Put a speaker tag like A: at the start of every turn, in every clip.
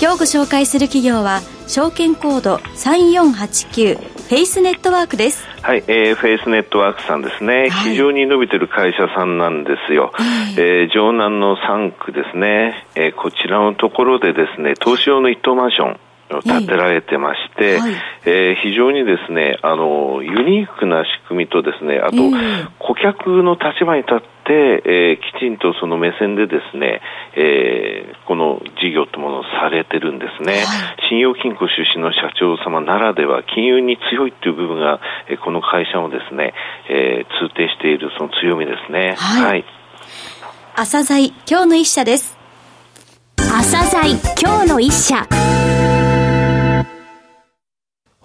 A: 今日ご紹介する企業は証券コード3489フェイスネットワークです。
B: はい、えー、フェイスネットワークさんですね、はい、非常に伸びてる会社さんなんですよ、えー、城南の3区ですね、えー、こちらのところでですね投資用の一棟マンション建てられてまして、はい、えー、非常にですねあのユニークな仕組みとですねあと、顧客の立場に立って、えー、きちんとその目線でですね、えー、この事業というものをされてるんですね、はい、信用金庫出身の社長様ならでは金融に強いという部分が、えー、この会社をですね、えー、通底しているその強みですね。
A: はい、はい、朝鮮今日の一社です。
C: 朝鮮今日の一社。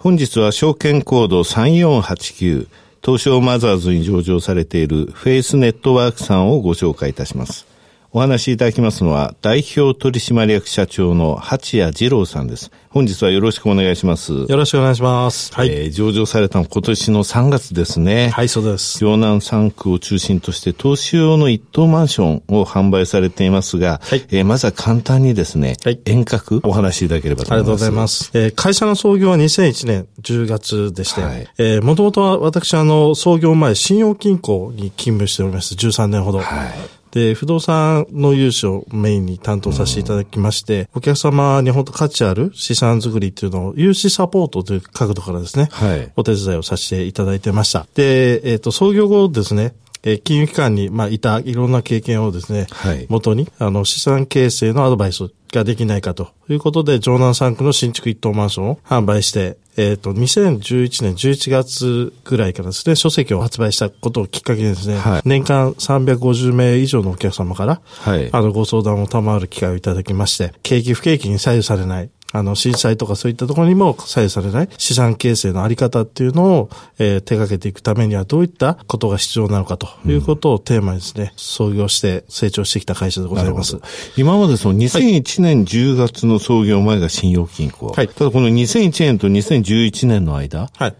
D: 本日は証券コード3489東証マザーズに上場されているフェイスネットワークさんをご紹介いたします。お話しいただきますのは、代表取締役社長の八谷二郎さんです。本日はよろしくお願いします。よ
E: ろしくお願いします。
D: はい。えー、上場されたの今年の3月ですね。
E: はい、そうです。
D: 城南3区を中心として投資用の一棟マンションを販売されていますが、はい。えー、まずは簡単にですね、はい。遠隔お話しいただければと思います。ありがとうございます。
E: えー、会社の創業は2001年10月でして、はい。えー、もともとは私、あの、創業前、信用金庫に勤務しております。13年ほど。はい。で、不動産の融資をメインに担当させていただきまして、お客様に本当価値ある資産作りっていうのを融資サポートという角度からですね、はい、お手伝いをさせていただいてました。で、えっ、ー、と、創業後ですね、え金融機関に、まあ、いたいろんな経験をですね、はい、元に、あの、資産形成のアドバイスができないかということで、城南3区の新築一棟マンションを販売して、えっ、ー、と、2011年11月ぐらいからですね、書籍を発売したことをきっかけにですね、はい、年間350名以上のお客様から、はい、あの、ご相談を賜る機会をいただきまして、景気不景気に左右されない、あの、震災とかそういったところにも左右されない資産形成のあり方っていうのを、えー、手掛けていくためにはどういったことが必要なのかということをテーマにですね、創業して成長してきた会社でございます。
D: 今までその2001年10月の創業前が信用金庫。はい。ただこの2001年と2011年の間。はい。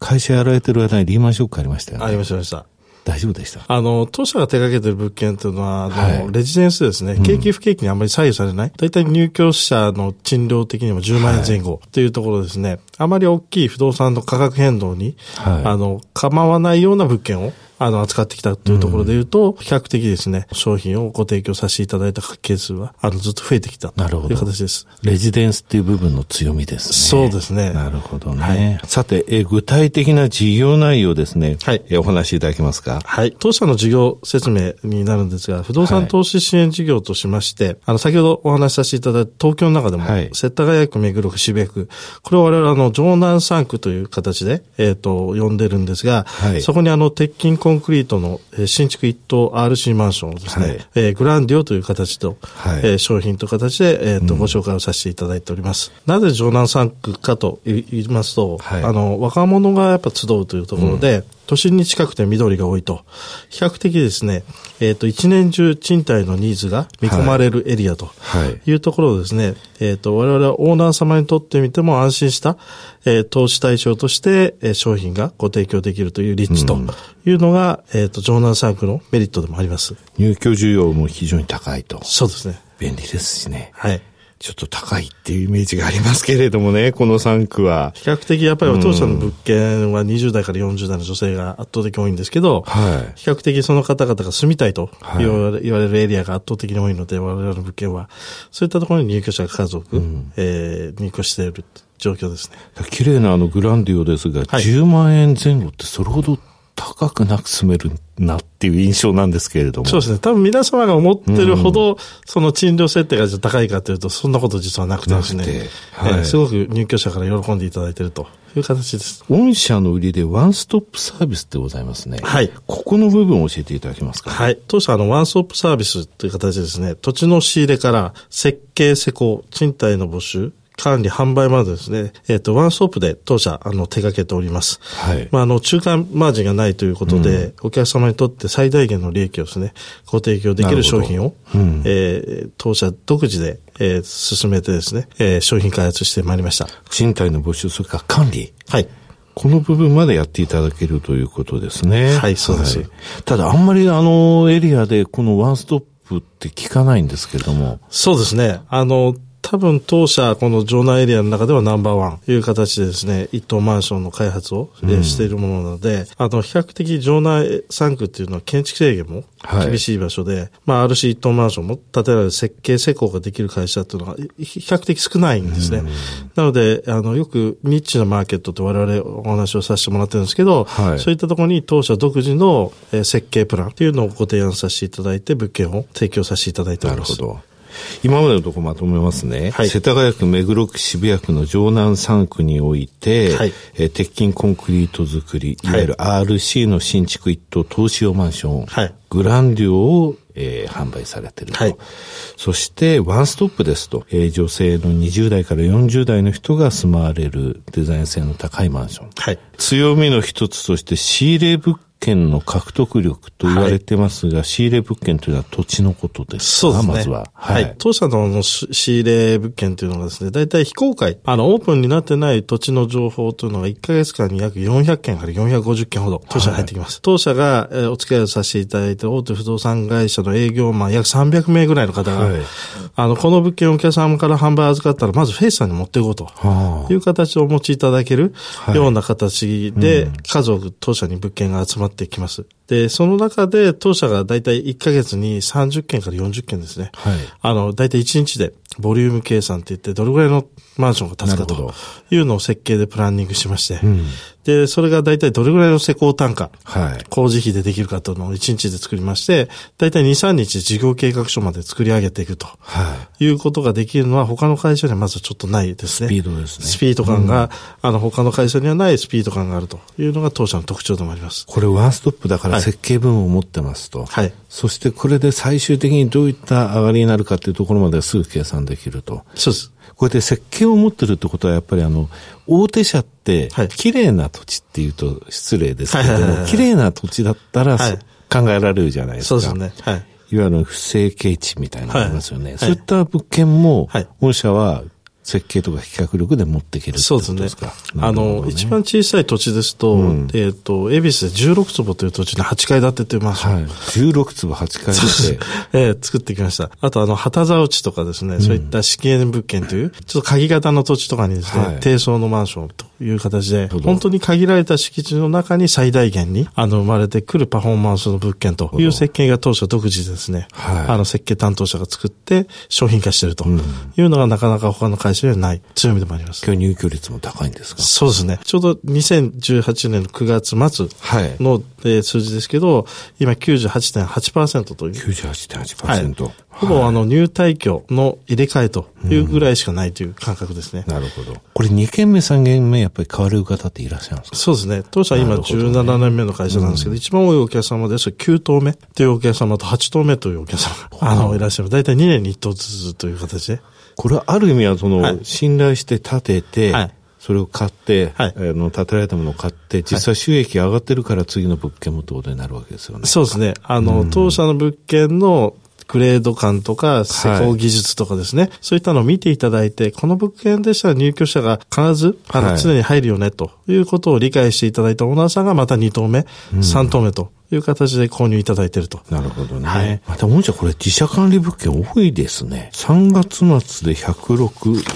D: 会社やられてる間にリーマンショックありましたよね。
E: ありました、ありました。
D: 大丈夫でした？
E: あの、当社が手掛けてる物件というのは、あの、はい、レジデンスですね、景気不景気にあんまり左右されない。大体入居者の賃料的にも10万円前後というところですね。はい、あまり大きい不動産の価格変動に、はい、あの、構わないような物件を、あの、扱ってきたというところで言うと、比較的ですね、商品をご提供させていただいた件数は、あの、ずっと増えてきたという形です。
D: レジデンスっていう部分の強みですね。
E: そうですね。
D: なるほどね。はい、さて、え具体的な事業内容ですね。はい。えお話しいただけますか？
E: はい。当社の事業説明になるんですが、不動産投資支援事業としまして、はい、あの、先ほどお話しさせていただいた東京の中でも、はい、世田谷区、目黒区、渋谷区、これを我々あの、城南3区という形で、えっ、ー、と、呼んでるんですが、はい、そこにあの、鉄筋コンクリートの新築一棟 RC マンションをですね、はい、えー、グランディオという形と、はい、えー、商品という形で、えーと、うん、ご紹介をさせていただいております。なぜ城南3区かと言いますと、はい、あの、若者がやっぱ集うというところで、うん都心に近くて緑が多いと、比較的ですね、えっ、ー、と、一年中賃貸のニーズが見込まれるエリアというところをですね、はいはい、えっ、ー、と、我々はオーナー様にとってみても安心した、えー、投資対象として、えー、商品がご提供できるという立地というのが、うん、えっ、と、城南3区のメリットでもあります。
D: 入居需要も非常に高いと。
E: そうですね。
D: 便利ですしね。はい。ちょっと高いっていうイメージがありますけれどもね、この3区は。
E: 比較的やっぱりお父さんの物件は20代から40代の女性が圧倒的多いんですけど、はい、比較的その方々が住みたいと言われ,、言われるエリアが圧倒的に多いので、我々の物件は、そういったところに入居者家族、うん、えー、入居している状況ですね。
D: 綺麗なあのグランディオですが、はい、10万円前後ってそれほど高くなく住めるなっていう印象なんですけれども。
E: そうですね。多分皆様が思ってるほど、うん、その賃料設定が高いかというと、そんなこと実はなくてですね。はい、すごく入居者から喜んでいただいているという形です。
D: 御社の売りでワンストップサービスってございますね。はい。ここの部分を教えていただけますか、
E: はい。当社あの、ワンストップサービスという形でですね、土地の仕入れから設計施工、賃貸の募集、管理、販売までですね、えっ、ー、と、ワンストップで当社、あの、手掛けております。はい。まあ、あの、中間マージンがないということで、うん、お客様にとって最大限の利益をですね、ご提供できる商品を、うん、えー、当社独自で、えー、進めてですね、えー、商品開発してまいりました。
D: 賃貸の募集、それから管理。
E: はい。
D: この部分までやっていただけるということですね。
E: はい、そうです。はい、
D: ただ、あんまりあのエリアでこのワンストップって聞かないんですけれども。
E: そうですね。あの、多分当社、この城南エリアの中ではナンバーワンという形でですね、一棟マンションの開発を、うん、しているものなので、あの、比較的城南3区っていうのは建築制限も厳しい場所で、はい、まあ、あるし一棟マンションも建てられる設計施工ができる会社っていうのは比較的少ないんですね。うん、なので、あの、よくニッチなマーケットと我々お話をさせてもらってるんですけど、はい、そういったところに当社独自の設計プランっていうのをご提案させていただいて、物件を提供させていただいております。なるほど。
D: 今までのところまとめますね。はい、世田谷区、目黒区、渋谷区の城南3区において、はい、えー、鉄筋コンクリート作り、い。わゆる RC の新築一棟投資用マンション、はい、グランデュオをえー、販売されていると。はい、そして、ワンストップですと、えー、女性の20代から40代の人が住まわれるデザイン性の高いマンション。はい、強みの一つとして、仕入れ物件の獲得力と言われてますが、はい、仕入れ物件というのは土地のことです
E: そうですね。
D: まずは。
E: はい。はい、当社の仕入れ物件というのがですね、大体非公開、あの、オープンになってない土地の情報というのが1ヶ月間に約400件から450件ほど当社に入ってきます。はい、当社が、えー、お付き合いをさせていただいて大手不動産会社の営業マン約300名ぐらいの方が、はい、あの、この物件をお客様から販売預かったら、まずフェイスさんに持っていこうという形をお持ちいただけるような形で、数多く当社に物件が集まってきます。で、その中で当社がだいたい1ヶ月に30件から40件ですね。はい。あの、だいたい1日でボリューム計算って言って、どれぐらいのマンションが建つかというのを設計でプランニングしまして、うん、で、それが大体どれぐらいの施工単価、はい、工事費でできるかというのを1日で作りまして、大体2、3日事業計画書まで作り上げていくと、はい、いうことができるのは他の会社にはまずちょっとないですね。
D: スピードですね。
E: スピード感が、うん、あの、他の会社にはないスピード感があるというのが当社の特徴でもあります。
D: これワンストップだから設計分を持ってますと。はい。そしてこれで最終的にどういった上がりになるかというところまですぐ計算できると。
E: そうです。
D: こうやって設計を持ってるってことはやっぱりあの、大手社って、綺麗な土地っていうと失礼ですけれども、綺麗な土地だったら、はい、考えられるじゃないですか。
E: そうですね。はい。
D: いわゆる不正形地みたいなのがありますよね。はい、そういった物件も、御社は設計とか比較力で持っていける
E: そうですね。あの、一番小さい土地ですと、うん、えっ、ー、と、恵比寿で16坪という土地に8階建ててます。はい。
D: 16坪8階建て。
E: えー、作ってきました。あと、あの、旗沢地とかですね、うん、そういった資源物件という、ちょっと鍵型の土地とかにですね、はい、低層のマンションという形で、本当に限られた敷地の中に最大限に、あの、生まれてくるパフォーマンスの物件という設計が当初独自ですね、はい、あの、設計担当者が作って商品化しているというのがなかなか他の会社にはない。強みでもあります。
D: 今日入居率も高いんですか？
E: そうですね。ちょうど2018年の9月末の、はい、数字ですけど、今98.8%という。
D: 98.8%。はい、
E: ほぼあの入退去の入れ替えというぐらいしかないという感覚ですね。
D: なるほど。これ2軒目3軒目やっぱり変わる方っていらっしゃるんですか？
E: そうですね。当社今17年目の会社なんですけど、ど一番多いお客様ですと9棟目というお客様と8棟目というお客様が、あの、いらっしゃる。大体2年に1棟ずつという形で。
D: これはある意味はその、信頼して建てて、はい、それを買って、はい、あの、建てられたものを買って、実際収益上がってるから次の物件もってことになるわけですよね。
E: そうですね。あの、当社の物件のグレード感とか、施工技術とかですね、はい、そういったのを見ていただいて、この物件でしたら入居者が必ず、あの、常に入るよね、ということを理解していただいたオーナーさんがまた2棟目、うん、3棟目という形で購入いただいていると。
D: なるほどね。はい。また、御社これ自社管理物件多いですね。3月末で106、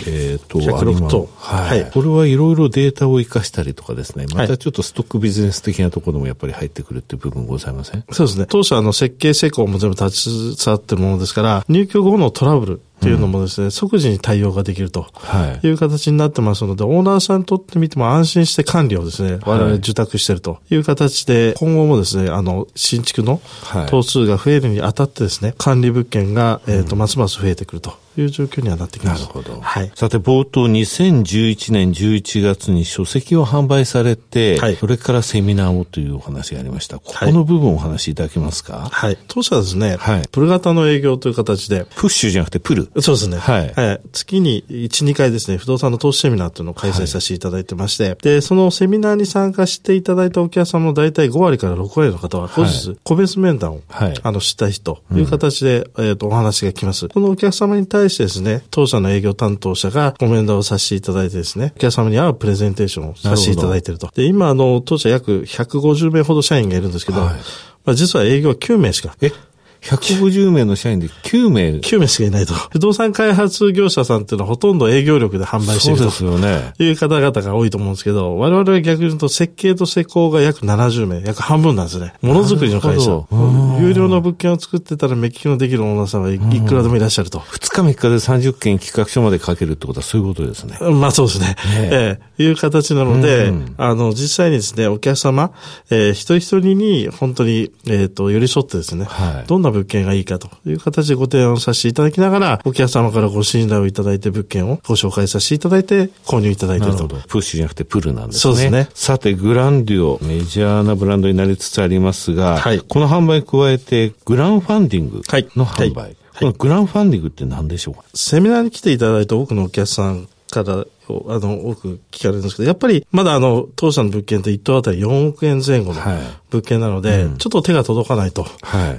D: えっ、ー、と、
E: 106と。
D: はい。これはいろいろデータを活かしたりとかですね、またちょっとストックビジネス的なところもやっぱり入ってくるっていう部分ございません？
E: そうですね。当社の設計施工も全部立ち触ってるものですから、入居後のトラブル、っていうのもですね、うん、即時に対応ができるとい。う形になってますので、はい、オーナーさんにとってみても安心して管理をですね、我々受託しているという形で、今後もですね、あの、新築の棟数が増えるにあたってですね、管理物件が、えっ、ー、と、ますます増えてくるという状況にはなってきます。
D: なるほど。はい。さて、冒頭2011年11月に書籍を販売されて、はい、それからセミナーをというお話がありました。ここの部分をお話しいただけますか？
E: はい。当社はですね、はい、プル型の営業という形で。
D: プッシュじゃなくてプル
E: そうですね。はい。はい、月に1、2回ですね、不動産の投資セミナーというのを開催させていただいてまして、はい、で、そのセミナーに参加していただいたお客様の大体5割から6割の方は、後日、個別面談を、はい、あの、したいという形で、うん、えっ、と、お話が来ます。このお客様に対してですね、当社の営業担当者がコメントをさせていただいてですね、お客様に合うプレゼンテーションをさせていただいていると。で、今、あの、当社約150名ほど社員がいるんですけど、はい、まあ、実は営業は9名しか。
D: え？150名の社員で9名。
E: 9名しかいないと。不動産開発業者さんっていうのはほとんど営業力で販売していると。
D: そうですよね。
E: いう方々が多いと思うんですけど、我々は逆に言うと設計と施工が約70名、約半分なんですね。ものづくりの会社。有料の物件を作ってたら目利きのできるオーナーさんはいくらでもいらっしゃると。
D: 2日3日で30件企画書まで書けるってことはそういうことですね。
E: まあそうですね。ええいう形なので、あの、実際にですね、お客様、えー、一人一人に本当に、えっ、と、寄り添ってですね、はい、どんな物件がいいかと。という形でご提案させていただきながら、お客様からご信頼をいただいて物件をご紹介させていただいて、購入いただいていると。
D: プッシュじゃなくてプルなんですね。
E: そうですね。
D: さて、グランデュオ、メジャーなブランドになりつつありますが、はい、この販売に加えて、グランファンディングの販売。はいこのグランファンディングって何でしょうか？
E: セミナーに来ていただいた多くのお客さんからあの、多く聞かれるんですけど、やっぱりまだあの、当社の物件って1棟あたり4億円前後の物件なので、はいうん、ちょっと手が届かないと。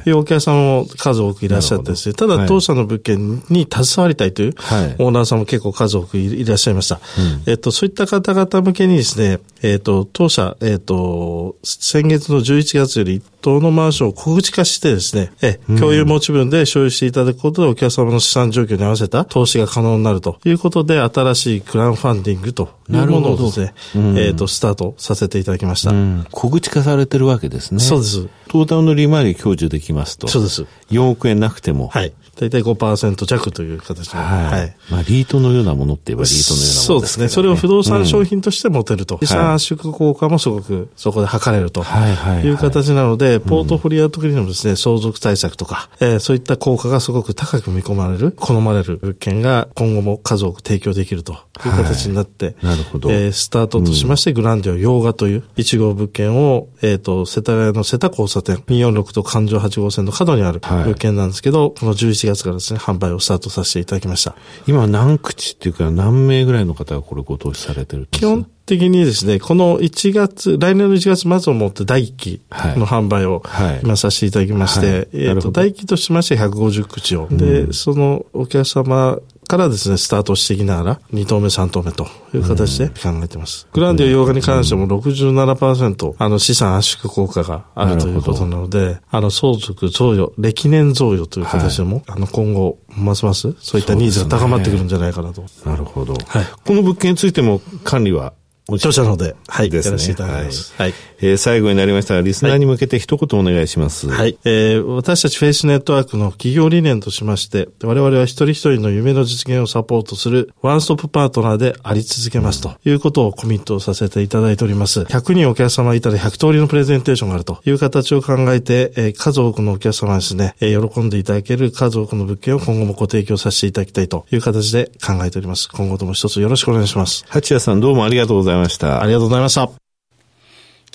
E: い。うお客さんも数多くいらっしゃってですね、ただ当社の物件に携わりたいというオーナーさんも結構数多くいらっしゃいました。はい、えっと、そういった方々向けにですね、えっと、当社、えっと、先月の11月より1棟のマンションを小口化してですね、え、共有持ち分で所有していただくことでお客様の資産状況に合わせた投資が可能になるということで、新しいクラウンファンディングというものをですね、うん、えっ、ー、と、スタートさせていただきました。うん、
D: 小口化されてるわけですね。
E: そうです。
D: トータルの利回り享受できますと。
E: そうです。
D: 4億円なくても。
E: はい。大体5%弱という形で。はい。はい、
D: まあ、リートのようなものって言えばリートのようなものです、ね、
E: そうですね。それを不動産商品として持てると。資産圧縮効果もすごくそこで測れるという形なので、ポートフォリオ特にのですね、相続対策とか、えー、そういった効果がすごく高く見込まれる、好まれる物件が今後も数多く提供できるという形になって、
D: なるほど。
E: えー、スタートとしまして、グランディオ洋画という1号物件を、えっ、ー、と、世田谷の瀬田交差点、246と環状8号線の角にある物件なんですけど、この11月からですね、販売売をスタートさせていただきました。
D: 今何口っていうか何名ぐらいの方がこれご投資されてるんです
E: か？基本的にですね、この1月、来年の1月末をもって第1期の販売を今させていただきまして、はい。はい、えっ、と、第1期としまして150口を、で、そのお客様からですね、スタートしていきながら、2投目、3投目という形で考えています。グランディオ洋画に関しても67%、あの資産圧縮効果があるということなので、あの相続贈与、歴年贈与という形でも、はい、あの今後、ますますそういったニーズが高まってくるんじゃないかなと。ね、
D: なるほど。はい。この物件についても管理は
E: 著者ので、
D: はい、ですね、い
E: ただきます。
D: はい。えー、最後になりましたが、リスナーに向けて一言お願いします。
E: はい。えー、私たちフェイスネットワークの企業理念としまして、我々は一人一人の夢の実現をサポートするワンストップパートナーであり続けますということをコミットさせていただいております。100人お客様いたら100通りのプレゼンテーションがあるという形を考えて、えー、数多くのお客様ですね、えー、喜んでいただける数多くの物件を今後もご提供させていただきたいという形で考えております。今後とも一つよろしくお願いします。
D: 八谷さんどうもありがとうございました。
E: ありがとうございました。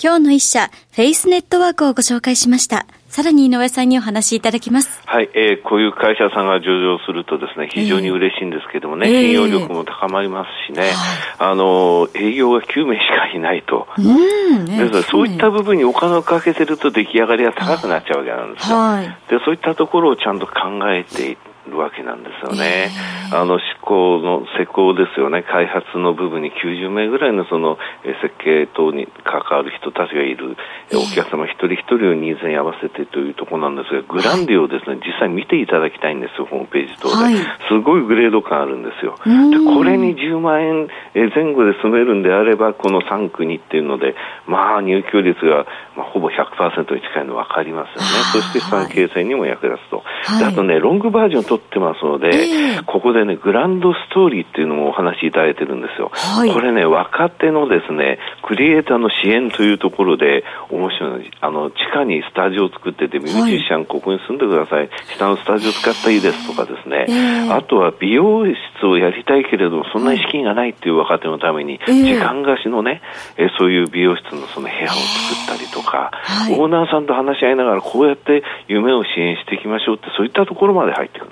A: 今日の一社、フェイスネットワークをご紹介しました。さらに井上さんにお話しいただきます。
B: はい、えー、こういう会社さんが上場するとですね、非常に嬉しいんですけどもね、えー、信用力も高まりますしね、えー、あの、営業が9名しかいないと。うん、ね、ですからそういった部分にお金をかけてると出来上がりが高くなっちゃうわけなんですよ。はい、で、そういったところをちゃんと考えてるわけなんですよね。えー、あの、施工の施工ですよね、開発の部分に90名ぐらいのその設計等に関わる人たちがいる、えー、お客様一人一人をニーズに合わせてというところなんですが、グランディをですね、実際見ていただきたいんですよ、ホームページ等で。はい、すごいグレード感あるんですよ。で、これに10万円前後で住めるんであれば、この3区にっていうので、まあ入居率が、まあ、ほぼ100%に近いの分かりますよね。そして資産形成にも役立つと。はい、あとね、ロングバージョン取ってますので、
D: で、えー、ここでね、グランドストーリーっていうのもお話しいただいてるんですよ。はい、これね、若手のですね、クリエイターの支援というところで、面白いあの、地下にスタジオを作ってて、ミュージシャンここに住んでください。下のスタジオ使ったらいいですとかですね。えー、あとは美容室をやりたいけれども、そんなに資金がないっていう若手のために、時間貸しのね、えー、そういう美容室のその部屋を作ったりとか、はい、オーナーさんと話し合いながら、こうやって夢を支援していきましょうって、そういったところまで入ってくる。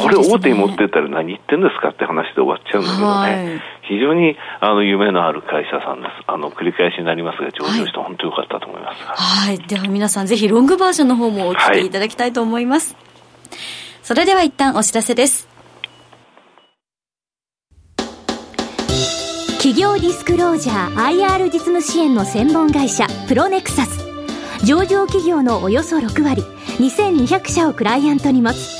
D: これ大手に持ってったら何言ってんですかって話で終わっちゃうんだけどね。はい非常にあの夢のある会社さんです。あの繰り返しになりますが、上場して本当良かったと思います。
A: はい。では皆さんぜひロングバージョンの方もお聞きいただきたいと思います。はい、それでは一旦お知らせです。
C: 企業ディスクロージャー IR 実務支援の専門会社プロネクサス上場企業のおよそ6割2200社をクライアントに持つ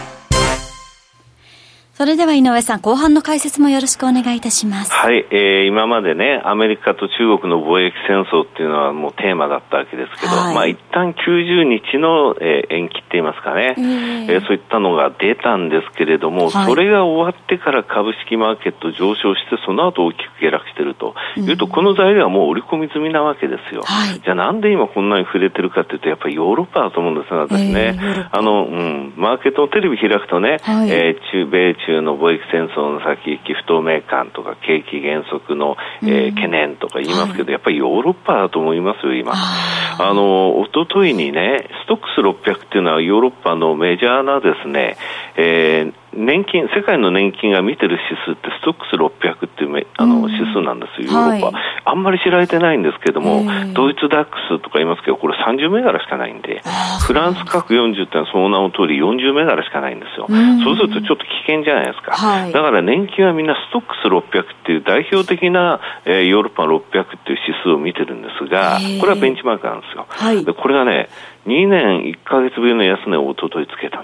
A: それでは井上さん、後半の解説もよろしくお願いいたします。
D: はい、えー、今までね、アメリカと中国の貿易戦争っていうのはもうテーマだったわけですけど、はい、まあ一旦90日の、えー、延期って言いますかね、えー、えー、そういったのが出たんですけれども、はい、それが終わってから株式マーケット上昇して、その後大きく下落していると。いうと、うん、この材料はもう織り込み済みなわけですよ。はい、じゃあなんで今こんなに触れてるかっていうと、やっぱりヨーロッパだと思うんですね、私ね。えー、あの、うん、マーケットのテレビ開くとね、はい、えー、中米中の貿易戦争の先行き不透明感とか景気減速の、えー、懸念とか言いますけど、やっぱりヨーロッパだと思いますよ、今。あの、おとといにね、ストックス600っていうのはヨーロッパのメジャーなですね、えー、年金、世界の年金が見てる指数ってストックス600っていうあの指数なんですよ、ヨーロッパ、はい、あんまり知られてないんですけども、ドイツダックスとか言いますけど、これ30銘柄しかないんで、フランス各40ってのはその名の通り40銘柄しかないんですよ。そうするとちょっと危険じゃないですか。はい、だから年金はみんなストックス600っていう代表的な、えー、ヨーロッパ600っていう指数を見てるんですが、これはベンチマークなんですよ。はい、でこれがね、2年1か月ぶりの安値をおとといつけたの。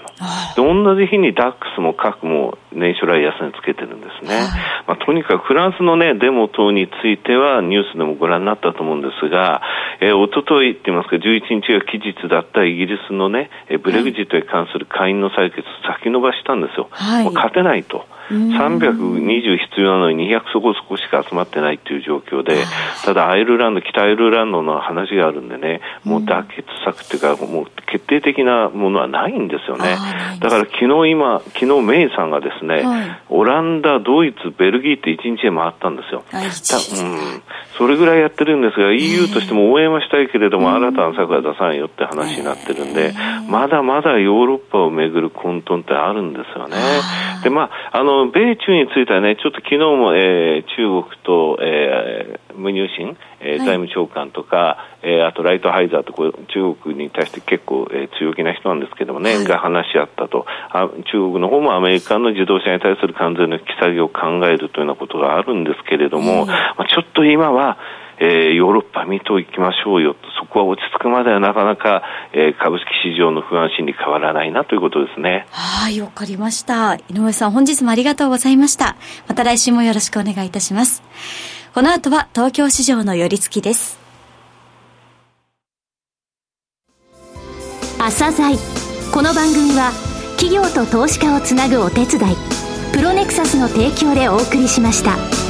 D: で、同じ日にダックスも核も年初来安値つけてるんですね。まあ、とにかくフランスのね、デモ等についてはニュースでもご覧になったと思うんですが、えー、おとといって言いますか、11日が期日だったイギリスのね、ブレグジットに関する会員の採決先延ばしたんですよ。はい、もう勝てないと。320必要なのに200そこそこしか集まってないっていう状況で、ただアイルランド、北アイルランドの話があるんでね、もう妥結策っていうか、もう決定的なものはないんですよね。だから昨日今、昨日メイさんがですね、はい、オランダ、ドイツ、ベルギーって1日で回ったんですよ。うん、それぐらいやってるんですが、EU としても応援はしたいけれども、新たな策は出さんよって話になってるんで、まだまだヨーロッパをめぐる混沌ってあるんですよね。で、まあ、あの、米中についてはね、ちょっと昨日も、えー、中国と、えー、ムニューシン、えー、財務長官とか、はい、えー、あとライトハイザーとこう中国に対して結構、えー、強気な人なんですけどもね、はい、が話し合ったと。あ、中国の方もアメリカの自動車に対する関税の引き下げを考えるというようなことがあるんですけれども、まあ、ちょっと今は、えー、ヨーロッパ見といきましょうよと、そこは落ち着くまではなかなか、えー、株式市場の不安心理変わらないなということですね。
A: はい、わかりました。井上さん、本日もありがとうございました。また来週もよろしくお願いいたします。この後は東京市場の寄り付きです。
C: 朝鮮この番組は企業と投資家をつなぐお手伝いプロネクサスの提供でお送りしました。